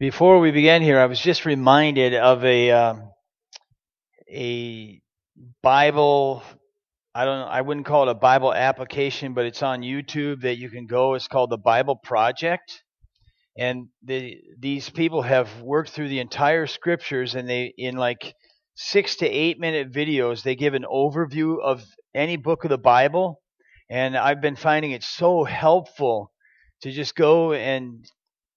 Before we began here, I was just reminded of a um, a Bible. I don't. I wouldn't call it a Bible application, but it's on YouTube that you can go. It's called the Bible Project, and the, these people have worked through the entire scriptures, and they in like six to eight minute videos they give an overview of any book of the Bible, and I've been finding it so helpful to just go and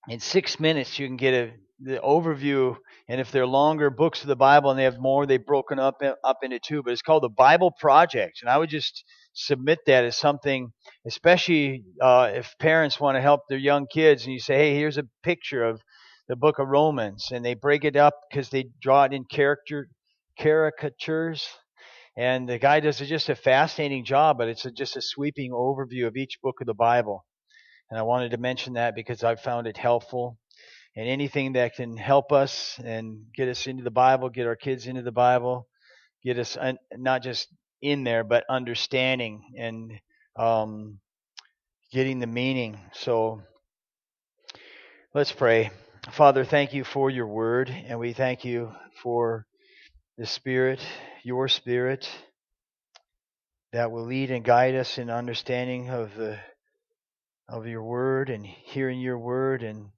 in six minutes you can get a the overview and if they're longer books of the bible and they have more they've broken up up into two but it's called the bible project and i would just submit that as something especially uh, if parents want to help their young kids and you say hey here's a picture of the book of romans and they break it up because they draw it in character caricatures and the guy does just a fascinating job but it's a, just a sweeping overview of each book of the bible and I wanted to mention that because I've found it helpful. And anything that can help us and get us into the Bible, get our kids into the Bible, get us un- not just in there, but understanding and um, getting the meaning. So let's pray. Father, thank you for your word, and we thank you for the Spirit, your Spirit, that will lead and guide us in understanding of the of your word and hearing your word. And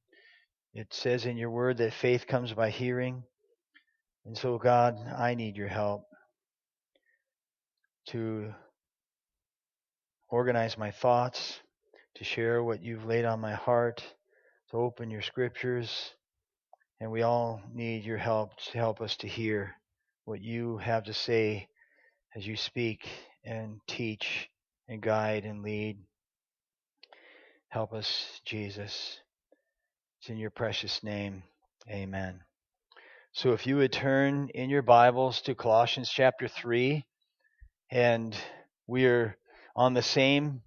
it says in your word that faith comes by hearing. And so, God, I need your help to organize my thoughts, to share what you've laid on my heart, to open your scriptures. And we all need your help to help us to hear what you have to say as you speak and teach and guide and lead. Help us, Jesus. It's in your precious name. Amen. So if you would turn in your Bibles to Colossians chapter 3, and we are on the same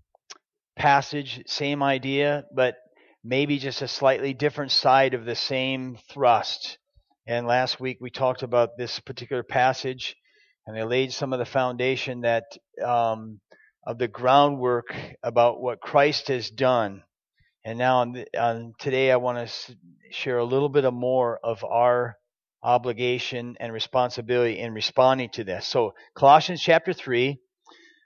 passage, same idea, but maybe just a slightly different side of the same thrust. And last week we talked about this particular passage, and I laid some of the foundation that um, of the groundwork about what Christ has done. And now on, today, I want to share a little bit of more of our obligation and responsibility in responding to this. So, Colossians chapter 3,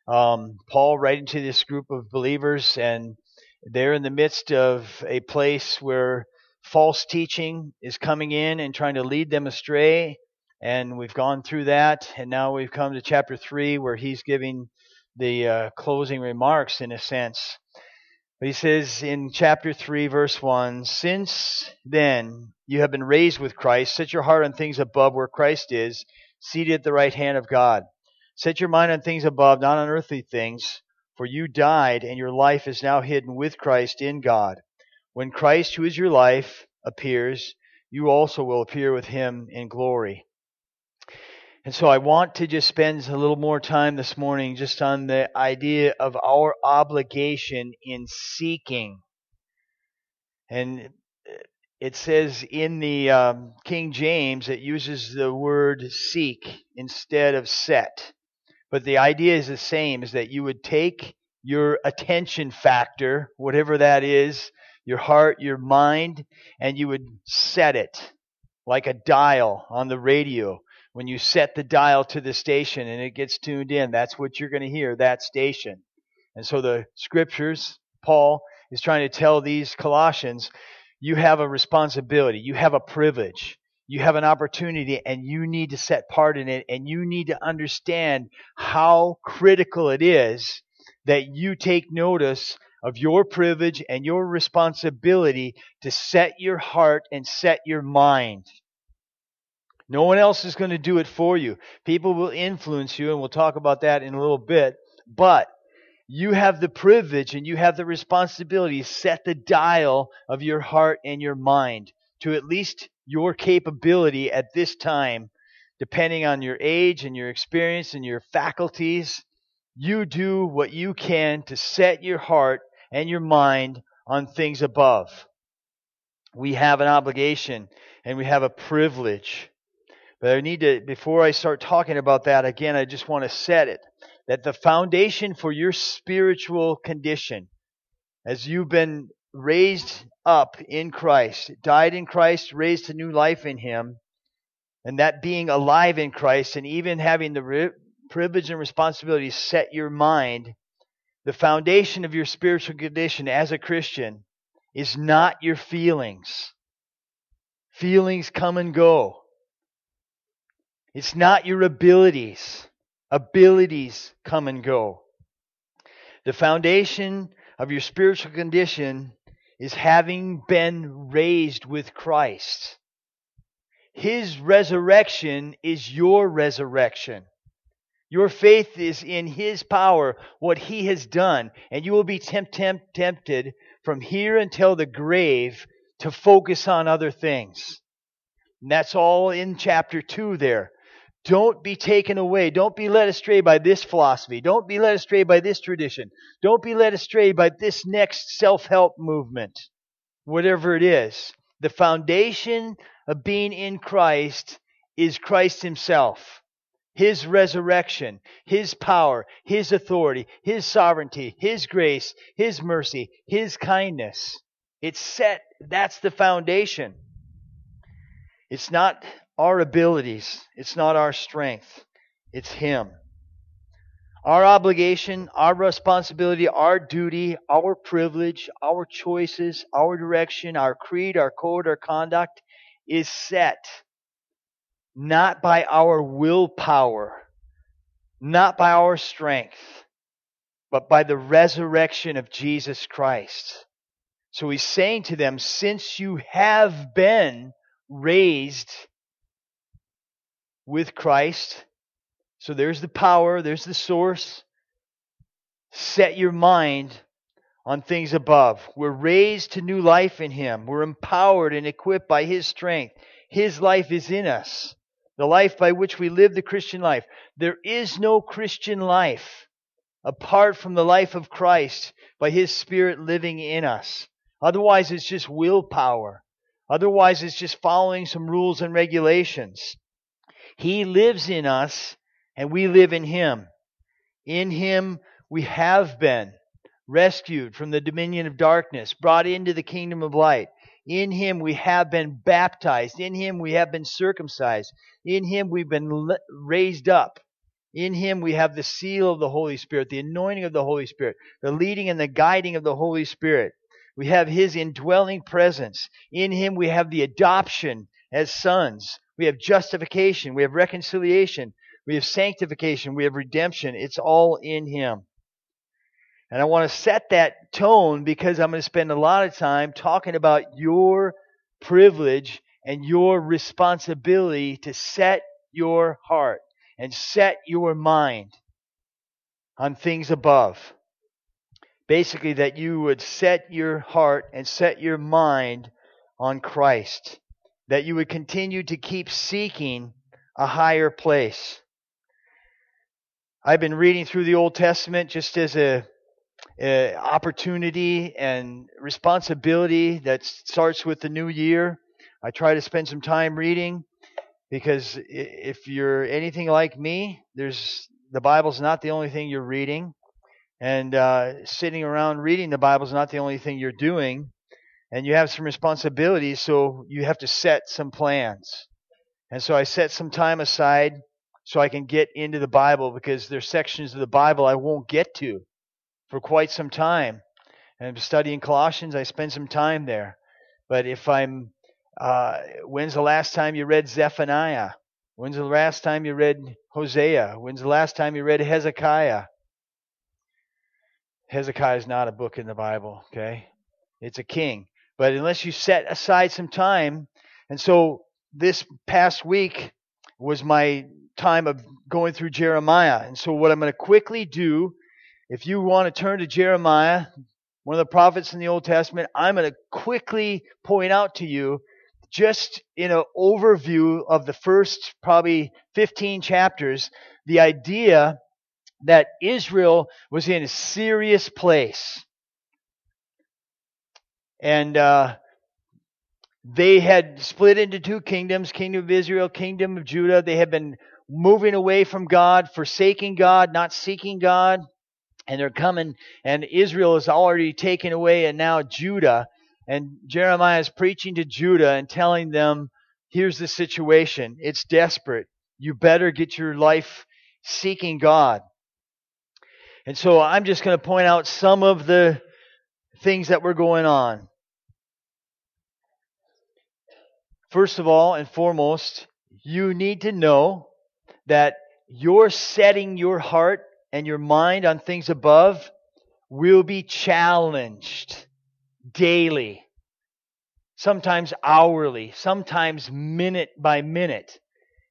um, Paul writing to this group of believers, and they're in the midst of a place where false teaching is coming in and trying to lead them astray. And we've gone through that, and now we've come to chapter 3 where he's giving the uh, closing remarks in a sense. But he says in chapter 3, verse 1 Since then you have been raised with Christ, set your heart on things above where Christ is, seated at the right hand of God. Set your mind on things above, not on earthly things, for you died, and your life is now hidden with Christ in God. When Christ, who is your life, appears, you also will appear with him in glory. And so I want to just spend a little more time this morning just on the idea of our obligation in seeking. And it says in the um, King James, it uses the word seek instead of set. But the idea is the same, is that you would take your attention factor, whatever that is, your heart, your mind, and you would set it like a dial on the radio when you set the dial to the station and it gets tuned in, that's what you're going to hear, that station. And so the scriptures, Paul is trying to tell these Colossians, you have a responsibility, you have a privilege, you have an opportunity, and you need to set part in it, and you need to understand how critical it is that you take notice of your privilege and your responsibility to set your heart and set your mind no one else is going to do it for you. People will influence you, and we'll talk about that in a little bit. But you have the privilege and you have the responsibility to set the dial of your heart and your mind to at least your capability at this time, depending on your age and your experience and your faculties. You do what you can to set your heart and your mind on things above. We have an obligation and we have a privilege but I need to, before I start talking about that again, I just want to set it that the foundation for your spiritual condition, as you've been raised up in Christ, died in Christ, raised to new life in Him, and that being alive in Christ, and even having the privilege and responsibility to set your mind, the foundation of your spiritual condition as a Christian is not your feelings. Feelings come and go. It's not your abilities. Abilities come and go. The foundation of your spiritual condition is having been raised with Christ. His resurrection is your resurrection. Your faith is in His power, what He has done, and you will be tempt, tempt, tempted from here until the grave to focus on other things. And that's all in chapter 2 there. Don't be taken away. Don't be led astray by this philosophy. Don't be led astray by this tradition. Don't be led astray by this next self help movement, whatever it is. The foundation of being in Christ is Christ Himself. His resurrection, His power, His authority, His sovereignty, His grace, His mercy, His kindness. It's set, that's the foundation. It's not our abilities, it's not our strength, it's Him. Our obligation, our responsibility, our duty, our privilege, our choices, our direction, our creed, our code, our conduct is set not by our willpower, not by our strength, but by the resurrection of Jesus Christ. So he's saying to them, since you have been raised with Christ, so there's the power, there's the source. Set your mind on things above. We're raised to new life in Him. We're empowered and equipped by His strength. His life is in us, the life by which we live the Christian life. There is no Christian life apart from the life of Christ by His Spirit living in us. Otherwise, it's just willpower. Otherwise, it's just following some rules and regulations. He lives in us and we live in Him. In Him we have been rescued from the dominion of darkness, brought into the kingdom of light. In Him we have been baptized. In Him we have been circumcised. In Him we've been raised up. In Him we have the seal of the Holy Spirit, the anointing of the Holy Spirit, the leading and the guiding of the Holy Spirit. We have His indwelling presence. In Him we have the adoption as sons. We have justification. We have reconciliation. We have sanctification. We have redemption. It's all in Him. And I want to set that tone because I'm going to spend a lot of time talking about your privilege and your responsibility to set your heart and set your mind on things above. Basically, that you would set your heart and set your mind on Christ. That you would continue to keep seeking a higher place. I've been reading through the Old Testament just as a, a, opportunity and responsibility that starts with the new year. I try to spend some time reading because if you're anything like me, there's the Bible's not the only thing you're reading, and uh, sitting around reading the Bible's not the only thing you're doing, and you have some responsibilities, so you have to set some plans. And so I set some time aside so I can get into the Bible because there's sections of the Bible I won't get to for quite some time. And I'm studying Colossians, I spend some time there. But if I'm, uh, when's the last time you read Zephaniah? When's the last time you read Hosea? When's the last time you read Hezekiah? Hezekiah is not a book in the Bible, okay? It's a king. But unless you set aside some time, and so this past week was my time of going through Jeremiah. And so, what I'm going to quickly do, if you want to turn to Jeremiah, one of the prophets in the Old Testament, I'm going to quickly point out to you, just in an overview of the first probably 15 chapters, the idea that Israel was in a serious place. And uh, they had split into two kingdoms kingdom of Israel, kingdom of Judah. They had been moving away from God, forsaking God, not seeking God. and they're coming, and Israel is already taken away, and now Judah. And Jeremiah is preaching to Judah and telling them, here's the situation. It's desperate. You better get your life seeking God. And so I'm just going to point out some of the things that were going on. First of all and foremost, you need to know that your setting your heart and your mind on things above will be challenged daily, sometimes hourly, sometimes minute by minute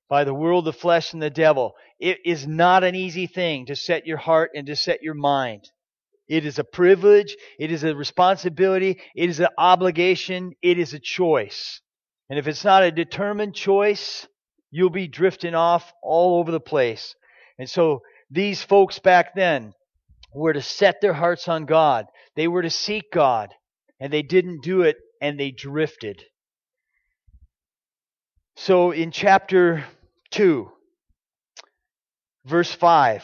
by the world, the flesh, and the devil. It is not an easy thing to set your heart and to set your mind. It is a privilege. It is a responsibility. It is an obligation. It is a choice. And if it's not a determined choice, you'll be drifting off all over the place. And so these folks back then were to set their hearts on God. They were to seek God. And they didn't do it and they drifted. So in chapter 2, verse 5,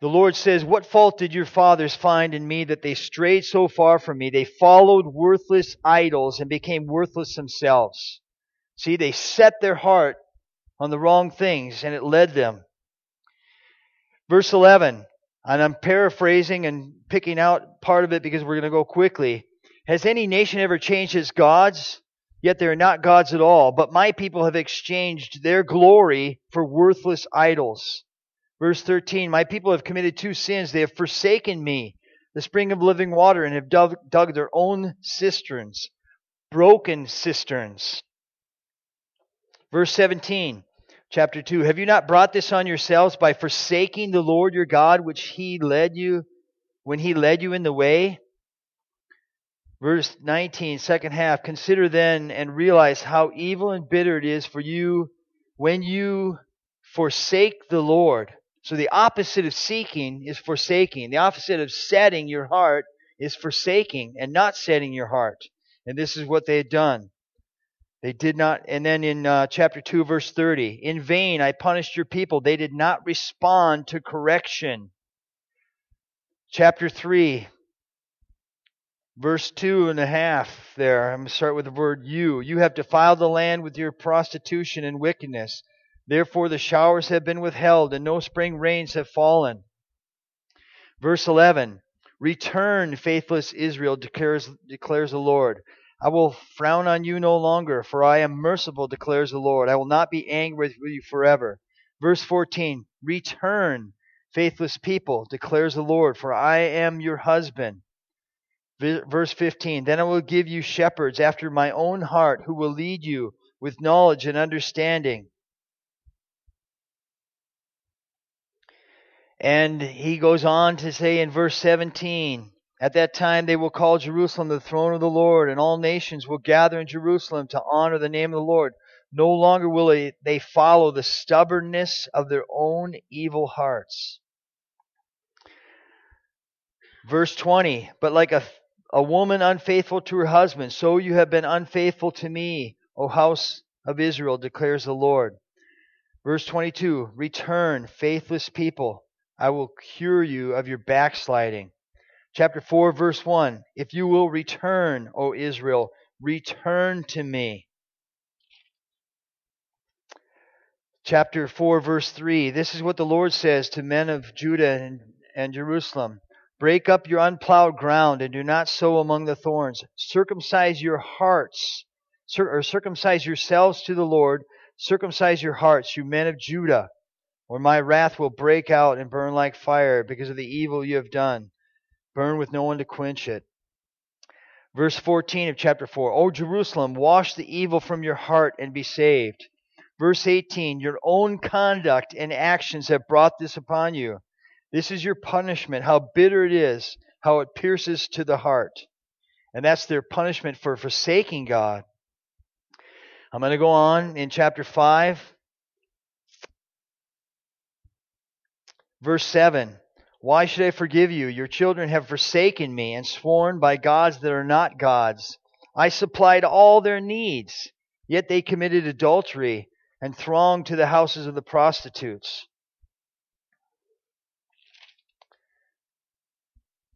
the Lord says, What fault did your fathers find in me that they strayed so far from me? They followed worthless idols and became worthless themselves. See, they set their heart on the wrong things and it led them. Verse 11, and I'm paraphrasing and picking out part of it because we're going to go quickly. Has any nation ever changed its gods? Yet they are not gods at all. But my people have exchanged their glory for worthless idols. Verse 13 My people have committed two sins. They have forsaken me, the spring of living water, and have dug, dug their own cisterns, broken cisterns. Verse 17, chapter 2 Have you not brought this on yourselves by forsaking the Lord your God, which he led you when he led you in the way? Verse 19, second half. Consider then and realize how evil and bitter it is for you when you forsake the Lord. So the opposite of seeking is forsaking. The opposite of setting your heart is forsaking and not setting your heart. And this is what they had done. They did not, and then in uh, chapter 2, verse 30, in vain I punished your people. They did not respond to correction. Chapter 3, verse two and a half there. I'm going to start with the word you. You have defiled the land with your prostitution and wickedness. Therefore the showers have been withheld and no spring rains have fallen. Verse 11 Return, faithless Israel, declares, declares the Lord. I will frown on you no longer, for I am merciful, declares the Lord. I will not be angry with you forever. Verse 14 Return, faithless people, declares the Lord, for I am your husband. Verse 15 Then I will give you shepherds after my own heart, who will lead you with knowledge and understanding. And he goes on to say in verse 17, At that time they will call Jerusalem the throne of the Lord, and all nations will gather in Jerusalem to honor the name of the Lord. No longer will they follow the stubbornness of their own evil hearts. Verse 20, But like a, a woman unfaithful to her husband, so you have been unfaithful to me, O house of Israel, declares the Lord. Verse 22, Return, faithless people I will cure you of your backsliding. Chapter 4, verse 1 If you will return, O Israel, return to me. Chapter 4, verse 3 This is what the Lord says to men of Judah and, and Jerusalem Break up your unplowed ground and do not sow among the thorns. Circumcise your hearts, or circumcise yourselves to the Lord. Circumcise your hearts, you men of Judah or my wrath will break out and burn like fire because of the evil you have done. Burn with no one to quench it. Verse 14 of chapter 4 O Jerusalem, wash the evil from your heart and be saved. Verse 18 Your own conduct and actions have brought this upon you. This is your punishment. How bitter it is, how it pierces to the heart. And that's their punishment for forsaking God. I'm going to go on in chapter 5. Verse 7 Why should I forgive you? Your children have forsaken me and sworn by gods that are not gods. I supplied all their needs, yet they committed adultery and thronged to the houses of the prostitutes.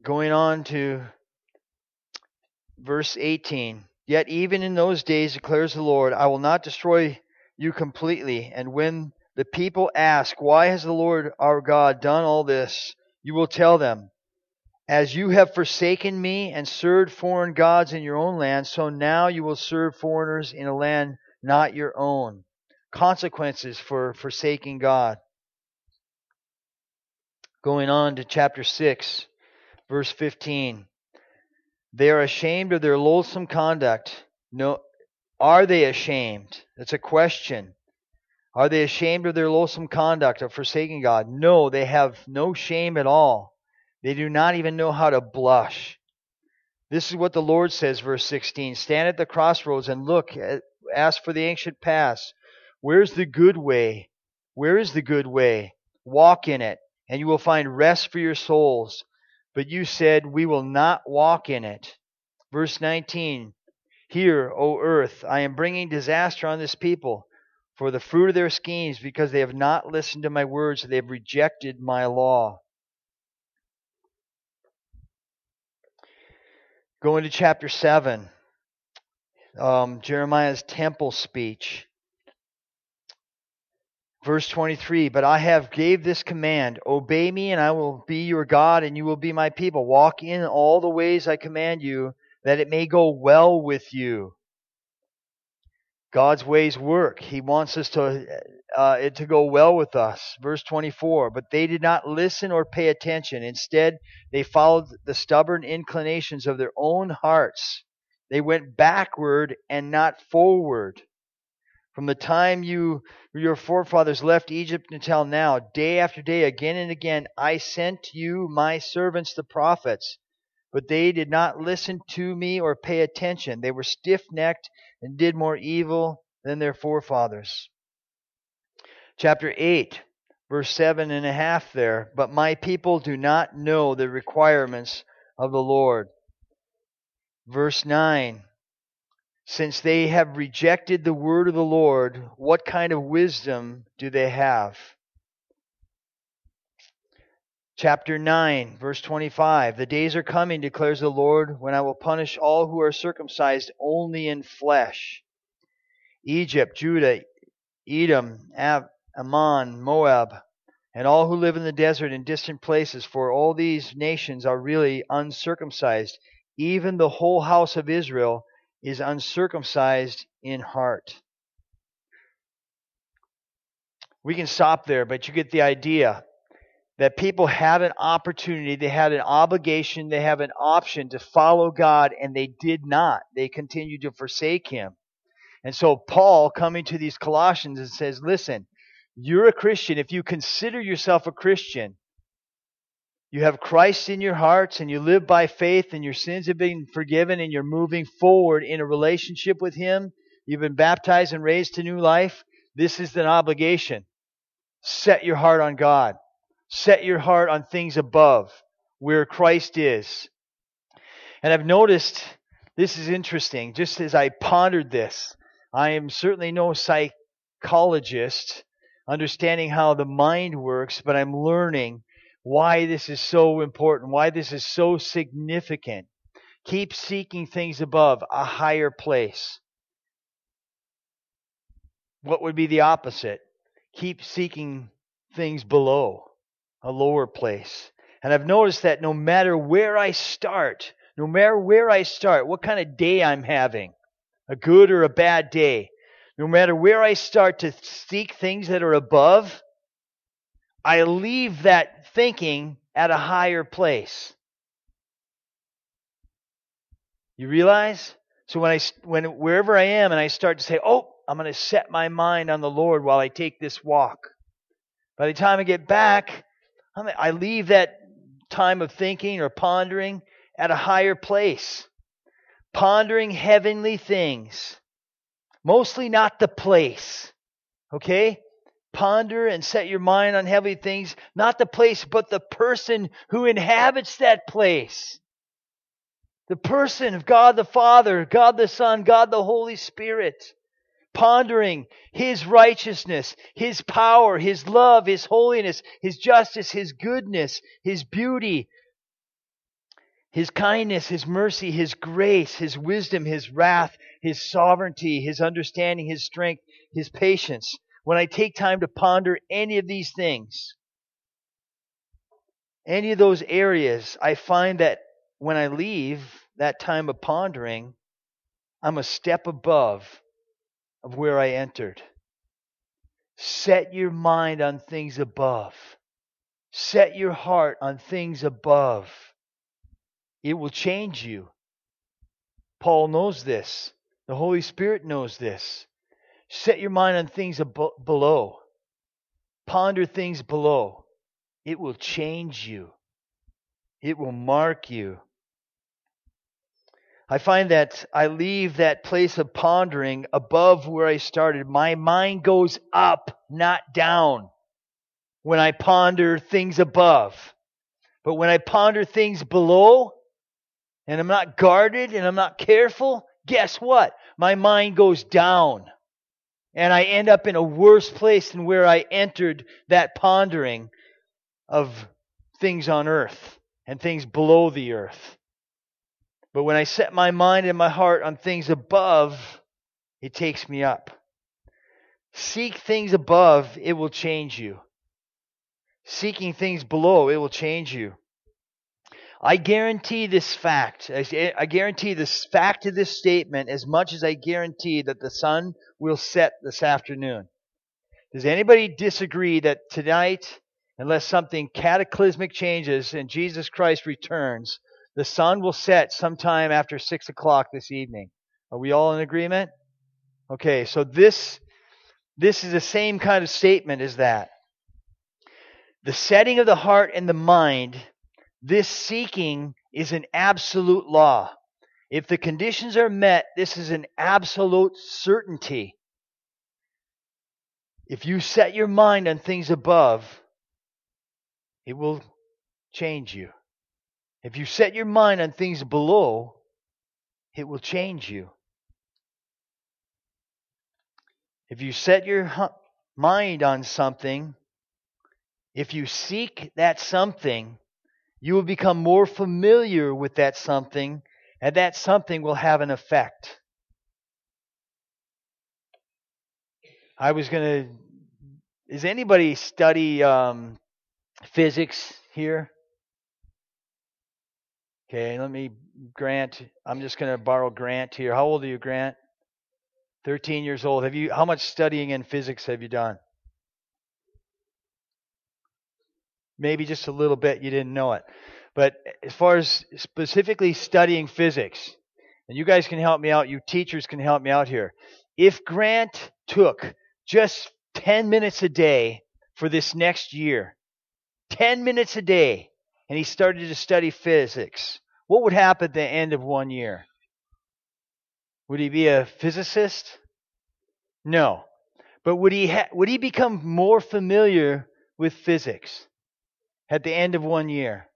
Going on to verse 18. Yet even in those days, declares the Lord, I will not destroy you completely. And when the people ask, Why has the Lord our God done all this? you will tell them, As you have forsaken me and served foreign gods in your own land, so now you will serve foreigners in a land not your own. Consequences for forsaking God. Going on to chapter 6, verse 15. They are ashamed of their loathsome conduct. No, are they ashamed? That's a question. Are they ashamed of their loathsome conduct of forsaking God? No, they have no shame at all. They do not even know how to blush. This is what the Lord says, verse 16 Stand at the crossroads and look, ask for the ancient path. Where's the good way? Where is the good way? Walk in it, and you will find rest for your souls. But you said, We will not walk in it. Verse 19 Hear, O earth, I am bringing disaster on this people for the fruit of their schemes, because they have not listened to my words, they have rejected my law. Going to chapter 7, um, Jeremiah's temple speech. Verse 23, but I have gave this command, obey me and I will be your God and you will be my people. Walk in all the ways I command you that it may go well with you. God's ways work. He wants us to uh, it to go well with us. Verse 24, but they did not listen or pay attention. Instead, they followed the stubborn inclinations of their own hearts. They went backward and not forward. From the time you your forefathers left Egypt until now, day after day, again and again, I sent you my servants the prophets, but they did not listen to me or pay attention. They were stiff necked and did more evil than their forefathers. Chapter 8, verse 7 and a half there. But my people do not know the requirements of the Lord. Verse 9 since they have rejected the word of the Lord, what kind of wisdom do they have? Chapter 9, verse 25. The days are coming, declares the Lord, when I will punish all who are circumcised only in flesh. Egypt, Judah, Edom, Ab, Ammon, Moab, and all who live in the desert and distant places, for all these nations are really uncircumcised. Even the whole house of Israel is uncircumcised in heart. We can stop there, but you get the idea that people had an opportunity, they had an obligation, they have an option to follow God, and they did not. They continued to forsake Him. And so, Paul coming to these Colossians and says, Listen, you're a Christian. If you consider yourself a Christian, you have Christ in your hearts and you live by faith and your sins have been forgiven and you're moving forward in a relationship with Him. You've been baptized and raised to new life. This is an obligation. Set your heart on God. Set your heart on things above where Christ is. And I've noticed this is interesting. Just as I pondered this, I am certainly no psychologist understanding how the mind works, but I'm learning why this is so important, why this is so significant. Keep seeking things above, a higher place. What would be the opposite? Keep seeking things below, a lower place. And I've noticed that no matter where I start, no matter where I start, what kind of day I'm having, a good or a bad day, no matter where I start to seek things that are above, I leave that thinking at a higher place. You realize? So when I when wherever I am and I start to say, "Oh, I'm going to set my mind on the Lord while I take this walk." By the time I get back, I leave that time of thinking or pondering at a higher place. Pondering heavenly things. Mostly not the place. Okay? ponder and set your mind on heavenly things, not the place, but the person who inhabits that place. The person of God the Father, God the Son, God the Holy Spirit. Pondering His righteousness, His power, His love, His holiness, His justice, His goodness, His beauty. His kindness, His mercy, His grace, His wisdom, His wrath, His sovereignty, His understanding, His strength, His patience. When I take time to ponder any of these things, any of those areas, I find that when I leave that time of pondering, I'm a step above of where I entered. Set your mind on things above. Set your heart on things above. It will change you. Paul knows this. The Holy Spirit knows this. Set your mind on things ab- below. Ponder things below. It will change you. It will mark you. I find that I leave that place of pondering above where I started. My mind goes up, not down, when I ponder things above. But when I ponder things below, and I'm not guarded and I'm not careful, guess what? My mind goes down. And I end up in a worse place than where I entered that pondering of things on earth and things below the earth. But when I set my mind and my heart on things above, it takes me up. Seek things above, it will change you. Seeking things below, it will change you. I guarantee this fact. I eh, guarantee this fact of this statement as much as I guarantee that the sun will set this afternoon. Does anybody disagree that tonight, unless something cataclysmic changes and Jesus Christ returns, the sun will set sometime after 6 o'clock this evening. Are we all in agreement? Okay, so this, this is the same kind of statement as that. The setting of the heart and the mind, this seeking is an absolute law. If the conditions are met, this is an absolute certainty. If you set your mind on things above, it will change you. If you set your mind on things below, it will change you. If you set your mind on something, if you seek that something, you will become more familiar with that something, and that something will have an effect. I was going to. Does anybody study um, physics here? Okay, let me Grant. I'm just going to borrow Grant here. How old are you, Grant? 13 years old. Have you how much studying in physics have you done? Maybe just a little bit, you didn't know it. But eh, as far as specifically studying physics, and you guys can help me out, you teachers can help me out here. If Grant took just 10 minutes a day for this next year, 10 minutes a day, and he started to study physics, what would happen at the end of one year? Would he be a physicist? No. But would he ha- would he become more familiar with physics at the end of one year?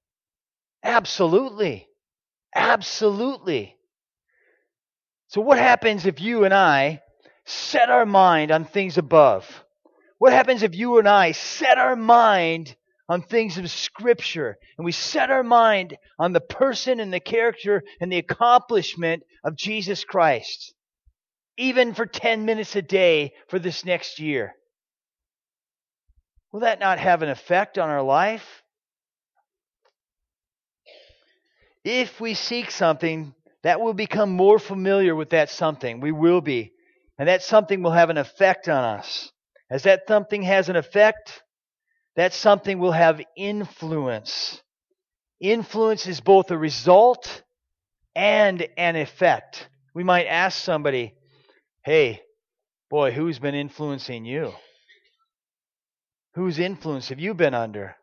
Absolutely. Absolutely. So what happens if you and I set our mind on things above? What happens if you and I set our mind on things of Scripture and we set our mind on the person and the character and the accomplishment of Jesus Christ, even for 10 minutes a day for this next year, will that not have an effect on our life? If we seek something, that will become more familiar with that something. We will be. And that something will have an effect on us. As that something has an effect, that something will have influence. Influence is both a result and an effect. We might ask somebody, hey, boy, who's been influencing you? Whose influence have you been under?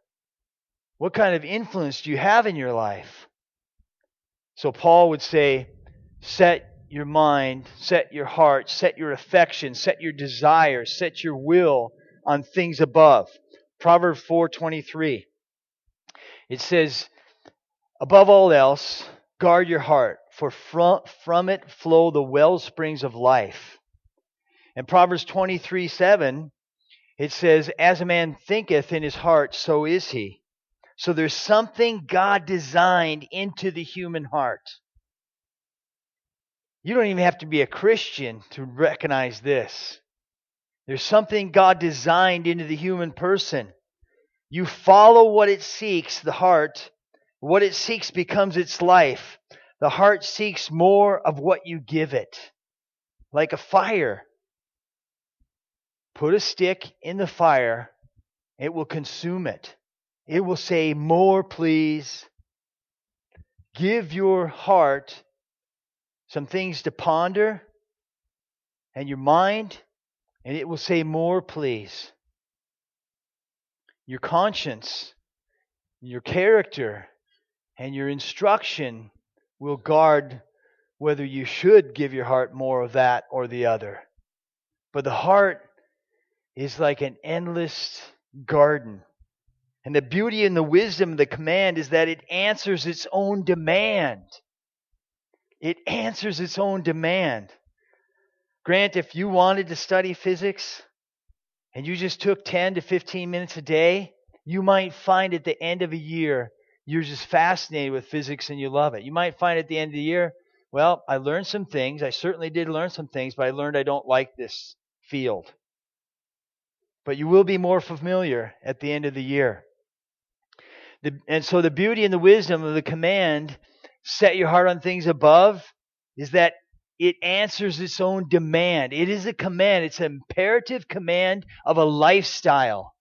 What kind of influence do you have in your life? So Paul would say, set your mind, set your heart, set your affection, set your desires, set your will on things above. Proverbs 4:23. It says, "Above all else, guard your heart, for from, from it flow the well springs of life." In Proverbs 23:7, it says, "As a man thinketh in his heart, so is he." So there's something God designed into the human heart. You don't even have to be a Christian to recognize this. There's something God designed into the human person. You follow what it seeks, the heart. What it seeks becomes its life. The heart seeks more of what you give it. Like a fire. Put a stick in the fire, it will consume it. It will say, More, please. Give your heart some things to ponder and your mind, and it will say, More, please. Your conscience, your character, and your instruction will guard whether you should give your heart more of that or the other. But the heart is like an endless garden. And the beauty and the wisdom of the command is that it answers its own demand. It answers its own demand. Grant, if you wanted to study physics and you just took 10 to 15 minutes a day, you might find at the end of a year you're just fascinated with physics and you love it. You might find at the end of the year, well, I learned some things. I certainly did learn some things, but I learned I don't like this field. But you will be more familiar at the end of the year. The, and so the beauty and the wisdom of the command, set your heart on things above, is that it answers its own demand. It is a command, it's an imperative command of a lifestyle.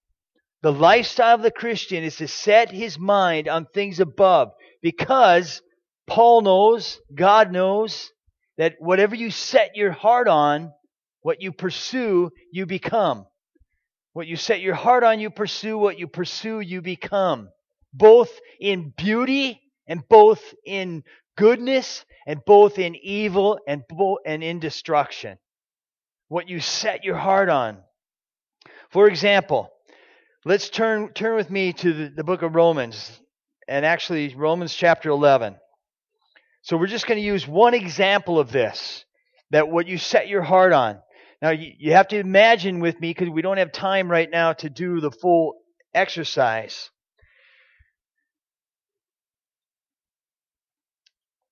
The lifestyle of the Christian is to set his mind on things above because Paul knows, God knows, that whatever you set your heart on, what you pursue, you become. What you set your heart on, you pursue. What you pursue, you become. Both in beauty and both in goodness and both in evil and, and in destruction. What you set your heart on. For example, Let's turn, turn with me to the, the book of Romans, and actually Romans chapter 11. So we're just going to use one example of this, that what you set your heart on. Now, you, you have to imagine with me, because we don't have time right now to do the full exercise.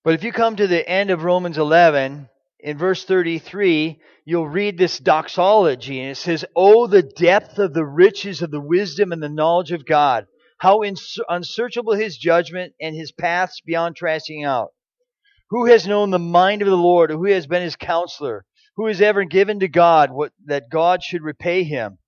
But if you come to the end of Romans 11, in verse 33, you'll read this doxology, and it says, Oh, the depth of the riches of the wisdom and the knowledge of God! How unsearchable his judgment and his paths beyond tracing out! Who has known the mind of the Lord, or who has been his counselor? Who has ever given to God what, that God should repay him?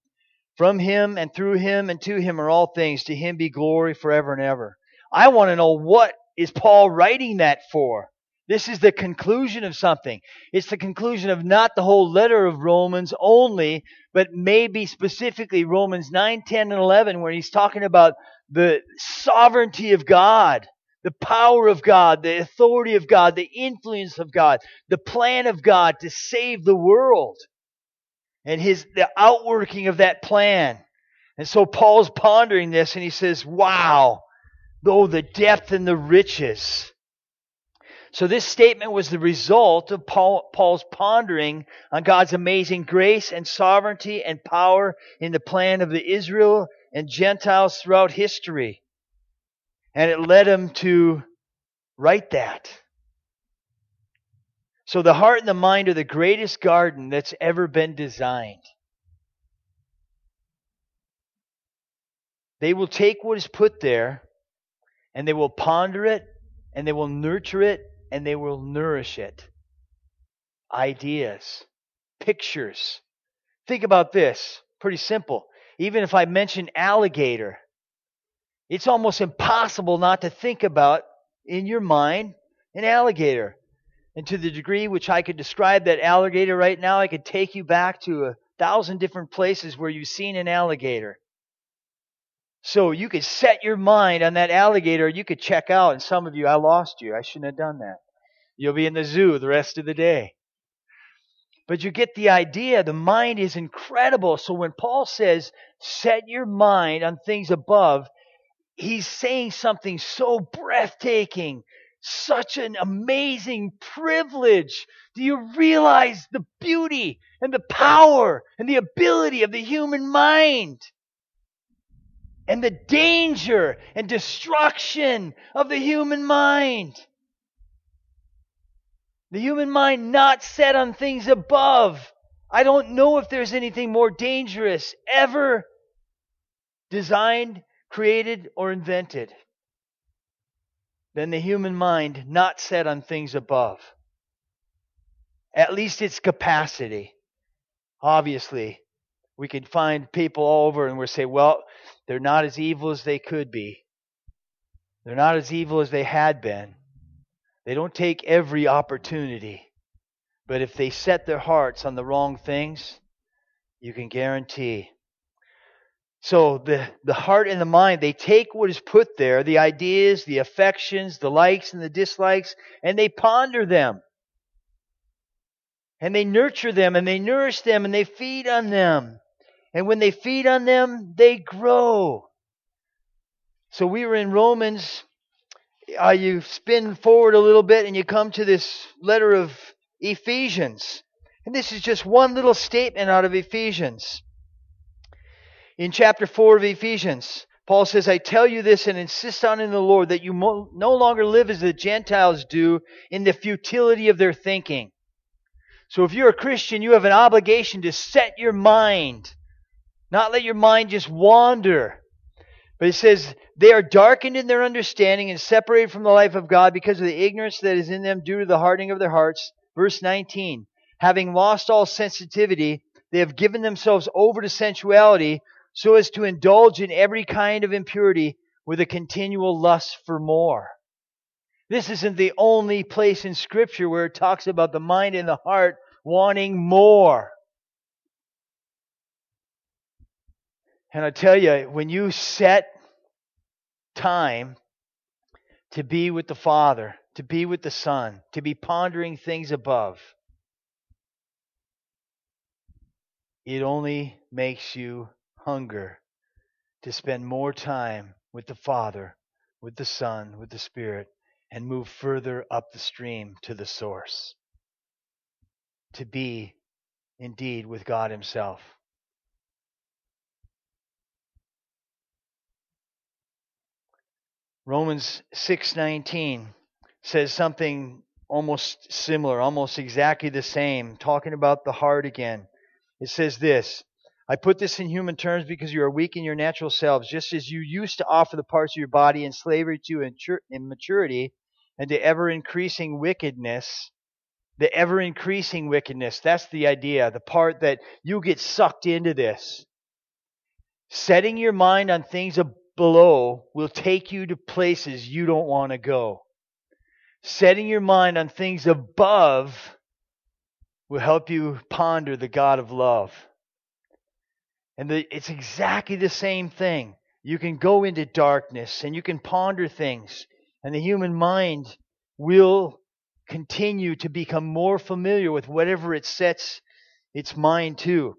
From him and through him and to him are all things. To him be glory forever and ever. I want to know what is Paul writing that for? This is the conclusion of something. It's the conclusion of not the whole letter of Romans only, but maybe specifically Romans 9, 10, and 11, where he's talking about the sovereignty of God, the power of God, the authority of God, the influence of God, the plan of God to save the world, and his the outworking of that plan. And so Paul's pondering this and he says, Wow, though the depth and the riches so this statement was the result of Paul, Paul's pondering on God's amazing grace and sovereignty and power in the plan of the Israel and Gentiles throughout history. And it led him to write that. So the heart and the mind are the greatest garden that's ever been designed. They will take what is put there and they will ponder it and they will nurture it and they will nourish it. Ideas, pictures. Think about this. Pretty simple. Even if I mention alligator, it's almost impossible not to think about in your mind an alligator. And to the degree which I could describe that alligator right now, I could take you back to a thousand different places where you've seen an alligator. So you could set your mind on that alligator, you could check out, and some of you, I lost you. I shouldn't have done that. You'll be in the zoo the rest of the day. But you get the idea. The mind is incredible. So when Paul says, set your mind on things above, he's saying something so breathtaking, such an amazing privilege. Do you realize the beauty and the power and the ability of the human mind? And the danger and destruction of the human mind. The human mind not set on things above. I don't know if there's anything more dangerous ever designed, created, or invented than the human mind not set on things above. At least its capacity. Obviously, we could find people all over and we say, well, they're not as evil as they could be. They're not as evil as they had been. They don't take every opportunity. But if they set their hearts on the wrong things, you can guarantee. So the, the heart and the mind, they take what is put there, the ideas, the affections, the likes and the dislikes, and they ponder them. And they nurture them and they nourish them and they feed on them. And when they feed on them, they grow. So we were in Romans. Uh, you spin forward a little bit and you come to this letter of Ephesians. And this is just one little statement out of Ephesians. In chapter 4 of Ephesians, Paul says, I tell you this and insist on in the Lord that you mo- no longer live as the Gentiles do in the futility of their thinking. So if you're a Christian, you have an obligation to set your mind not let your mind just wander. But it says, they are darkened in their understanding and separated from the life of God because of the ignorance that is in them due to the hardening of their hearts. Verse 19. Having lost all sensitivity, they have given themselves over to sensuality so as to indulge in every kind of impurity with a continual lust for more. This isn't the only place in Scripture where it talks about the mind and the heart wanting more. And I tell you, when you set time to be with the Father, to be with the Son, to be pondering things above, it only makes you hunger to spend more time with the Father, with the Son, with the Spirit, and move further up the stream to the source. To be indeed with God Himself. Romans 6:19 says something almost similar, almost exactly the same, talking about the heart again. It says this, I put this in human terms because you are weak in your natural selves, just as you used to offer the parts of your body in slavery to immaturity and to ever increasing wickedness. The ever increasing wickedness, that's the idea, the part that you get sucked into this. Setting your mind on things below will take you to places you don't want to go. Setting your mind on things above will help you ponder the God of love. And the, it's exactly the same thing. You can go into darkness and you can ponder things, and the human mind will continue to become more familiar with whatever it sets its mind to.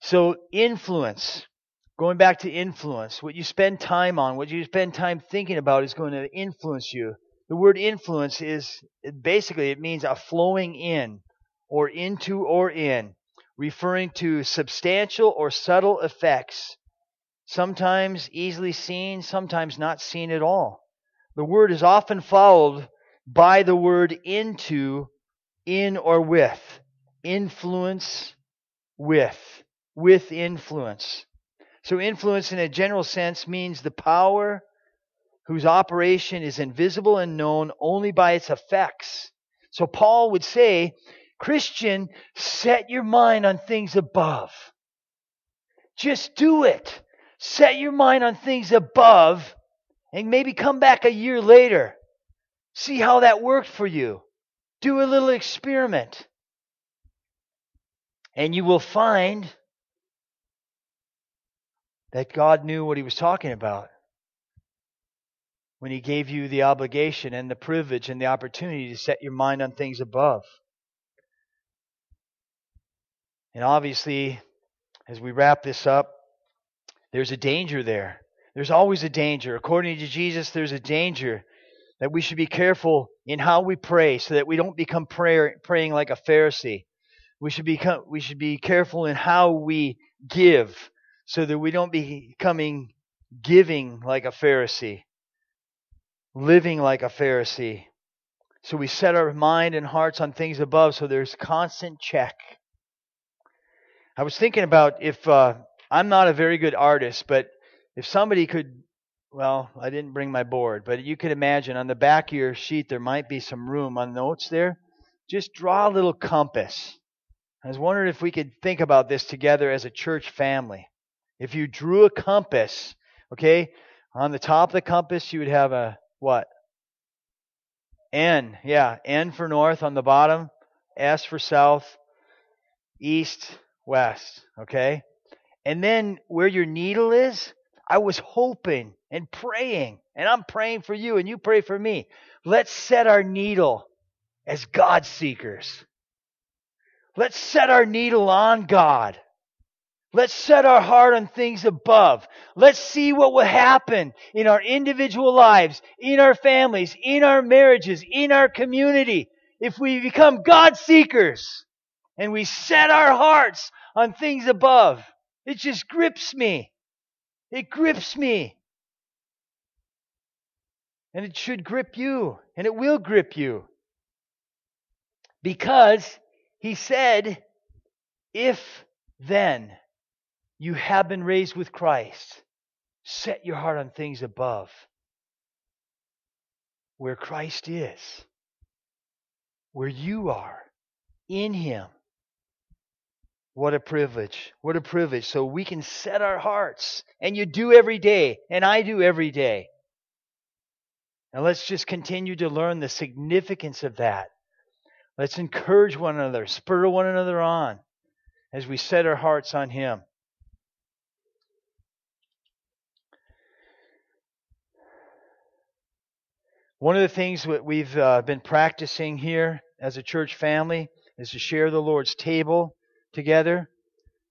So, influence. Going back to influence, what you spend time on, what you spend time thinking about is going to influence you. The word influence is basically it means a flowing in or into or in, referring to substantial or subtle effects, sometimes easily seen, sometimes not seen at all. The word is often followed by the word into, in or with, influence with, with influence. So, influence in a general sense means the power whose operation is invisible and known only by its effects. So, Paul would say, Christian, set your mind on things above. Just do it. Set your mind on things above and maybe come back a year later. See how that worked for you. Do a little experiment. And you will find that God knew what he was talking about when he gave you the obligation and the privilege and the opportunity to set your mind on things above. And obviously, as we wrap this up, there's a danger there. There's always a danger. According to Jesus, there's a danger that we should be careful in how we pray so that we don't become prayer, praying like a Pharisee. We should, become, we should be careful in how we give so that we don't becoming giving like a Pharisee, living like a Pharisee. So we set our mind and hearts on things above so there's constant check. I was thinking about if uh, I'm not a very good artist, but if somebody could, well, I didn't bring my board, but you could imagine on the back of your sheet there might be some room on notes there. Just draw a little compass. I was wondering if we could think about this together as a church family. If you drew a compass, okay, on the top of the compass you would have a what? N, yeah, N for north on the bottom, S for south, east, west, okay? And then where your needle is, I was hoping and praying, and I'm praying for you, and you pray for me. Let's set our needle as God seekers. Let's set our needle on God. Let's set our heart on things above. Let's see what will happen in our individual lives, in our families, in our marriages, in our community if we become God seekers and we set our hearts on things above. It just grips me. It grips me. And it should grip you, and it will grip you. Because he said, if then you have been raised with Christ. Set your heart on things above, where Christ is, where you are, in Him. What a privilege. What a privilege. So we can set our hearts, and you do every day, and I do every day. And let's just continue to learn the significance of that. Let's encourage one another, spur one another on as we set our hearts on Him. One of the things that we've uh, been practicing here as a church family is to share the Lord's table together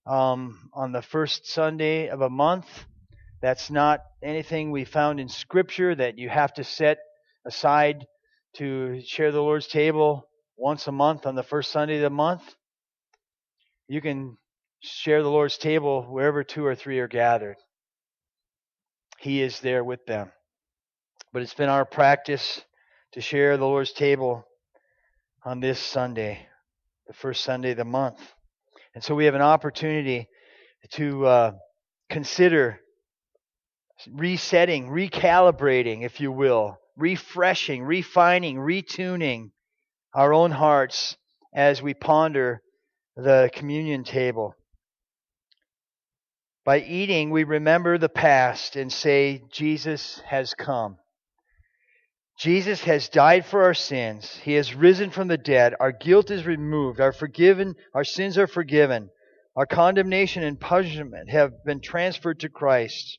um, on the first Sunday of a month. That's not anything we found in Scripture that you have to set aside to share the Lord's table once a month on the first Sunday of the month. You can share the Lord's table wherever two or three are gathered. He is there with them. But it's been our practice to share the Lord's table on this Sunday, the first Sunday of the month. And so we have an opportunity to uh, consider resetting, recalibrating, if you will, refreshing, refining, retuning our own hearts as we ponder the communion table. By eating, we remember the past and say, Jesus has come. Jesus has died for our sins. He has risen from the dead. Our guilt is removed. Our forgiven, our sins are forgiven. Our condemnation and punishment have been transferred to Christ.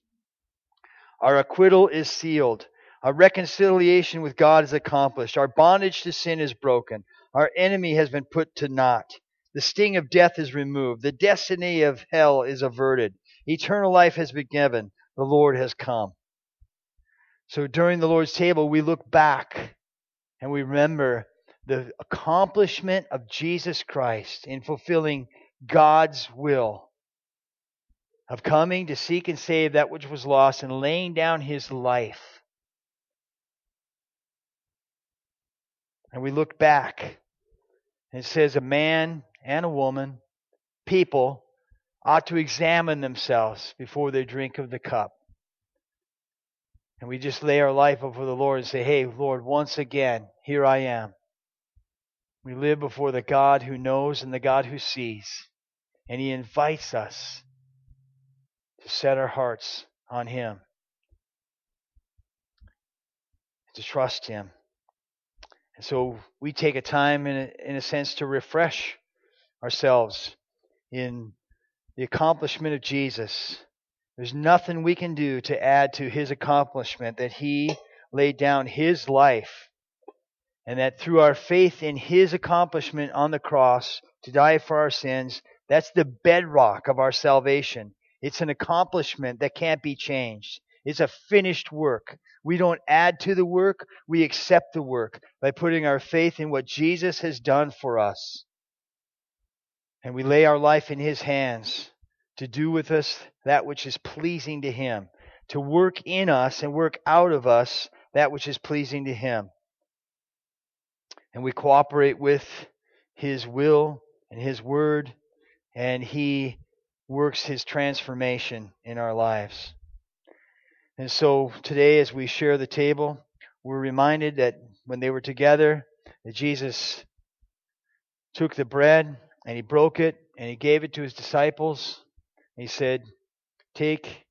Our acquittal is sealed. Our reconciliation with God is accomplished. Our bondage to sin is broken. Our enemy has been put to naught. The sting of death is removed. The destiny of hell is averted. Eternal life has been given. The Lord has come. So during the Lord's table, we look back and we remember the accomplishment of Jesus Christ in fulfilling God's will of coming to seek and save that which was lost and laying down his life. And we look back and it says a man and a woman, people, ought to examine themselves before they drink of the cup. And we just lay our life before the Lord and say, Hey, Lord, once again, here I am. We live before the God who knows and the God who sees. And He invites us to set our hearts on Him, to trust Him. And so we take a time, in a, in a sense, to refresh ourselves in the accomplishment of Jesus there's nothing we can do to add to his accomplishment that he laid down his life and that through our faith in his accomplishment on the cross to die for our sins, that's the bedrock of our salvation. It's an accomplishment that can't be changed. It's a finished work. We don't add to the work, we accept the work by putting our faith in what Jesus has done for us. And we lay our life in his hands to do with us that which is pleasing to Him, to work in us and work out of us that which is pleasing to Him. And we cooperate with His will and His word, and He works His transformation in our lives. And so today, as we share the table, we're reminded that when they were together, that Jesus took the bread and he broke it and he gave it to his disciples. He said, Take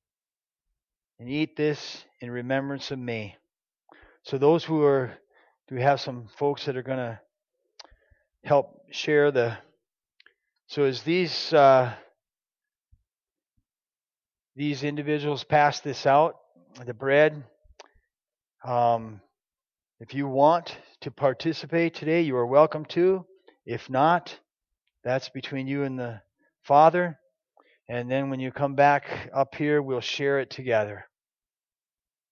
and eat this in remembrance of me. So those who are, do we have some folks that are going to help share the? So as these uh, these individuals pass this out, the bread. Um, if you want to participate today, you are welcome to. If not, that's between you and the Father. And then when you come back up here, we'll share it together.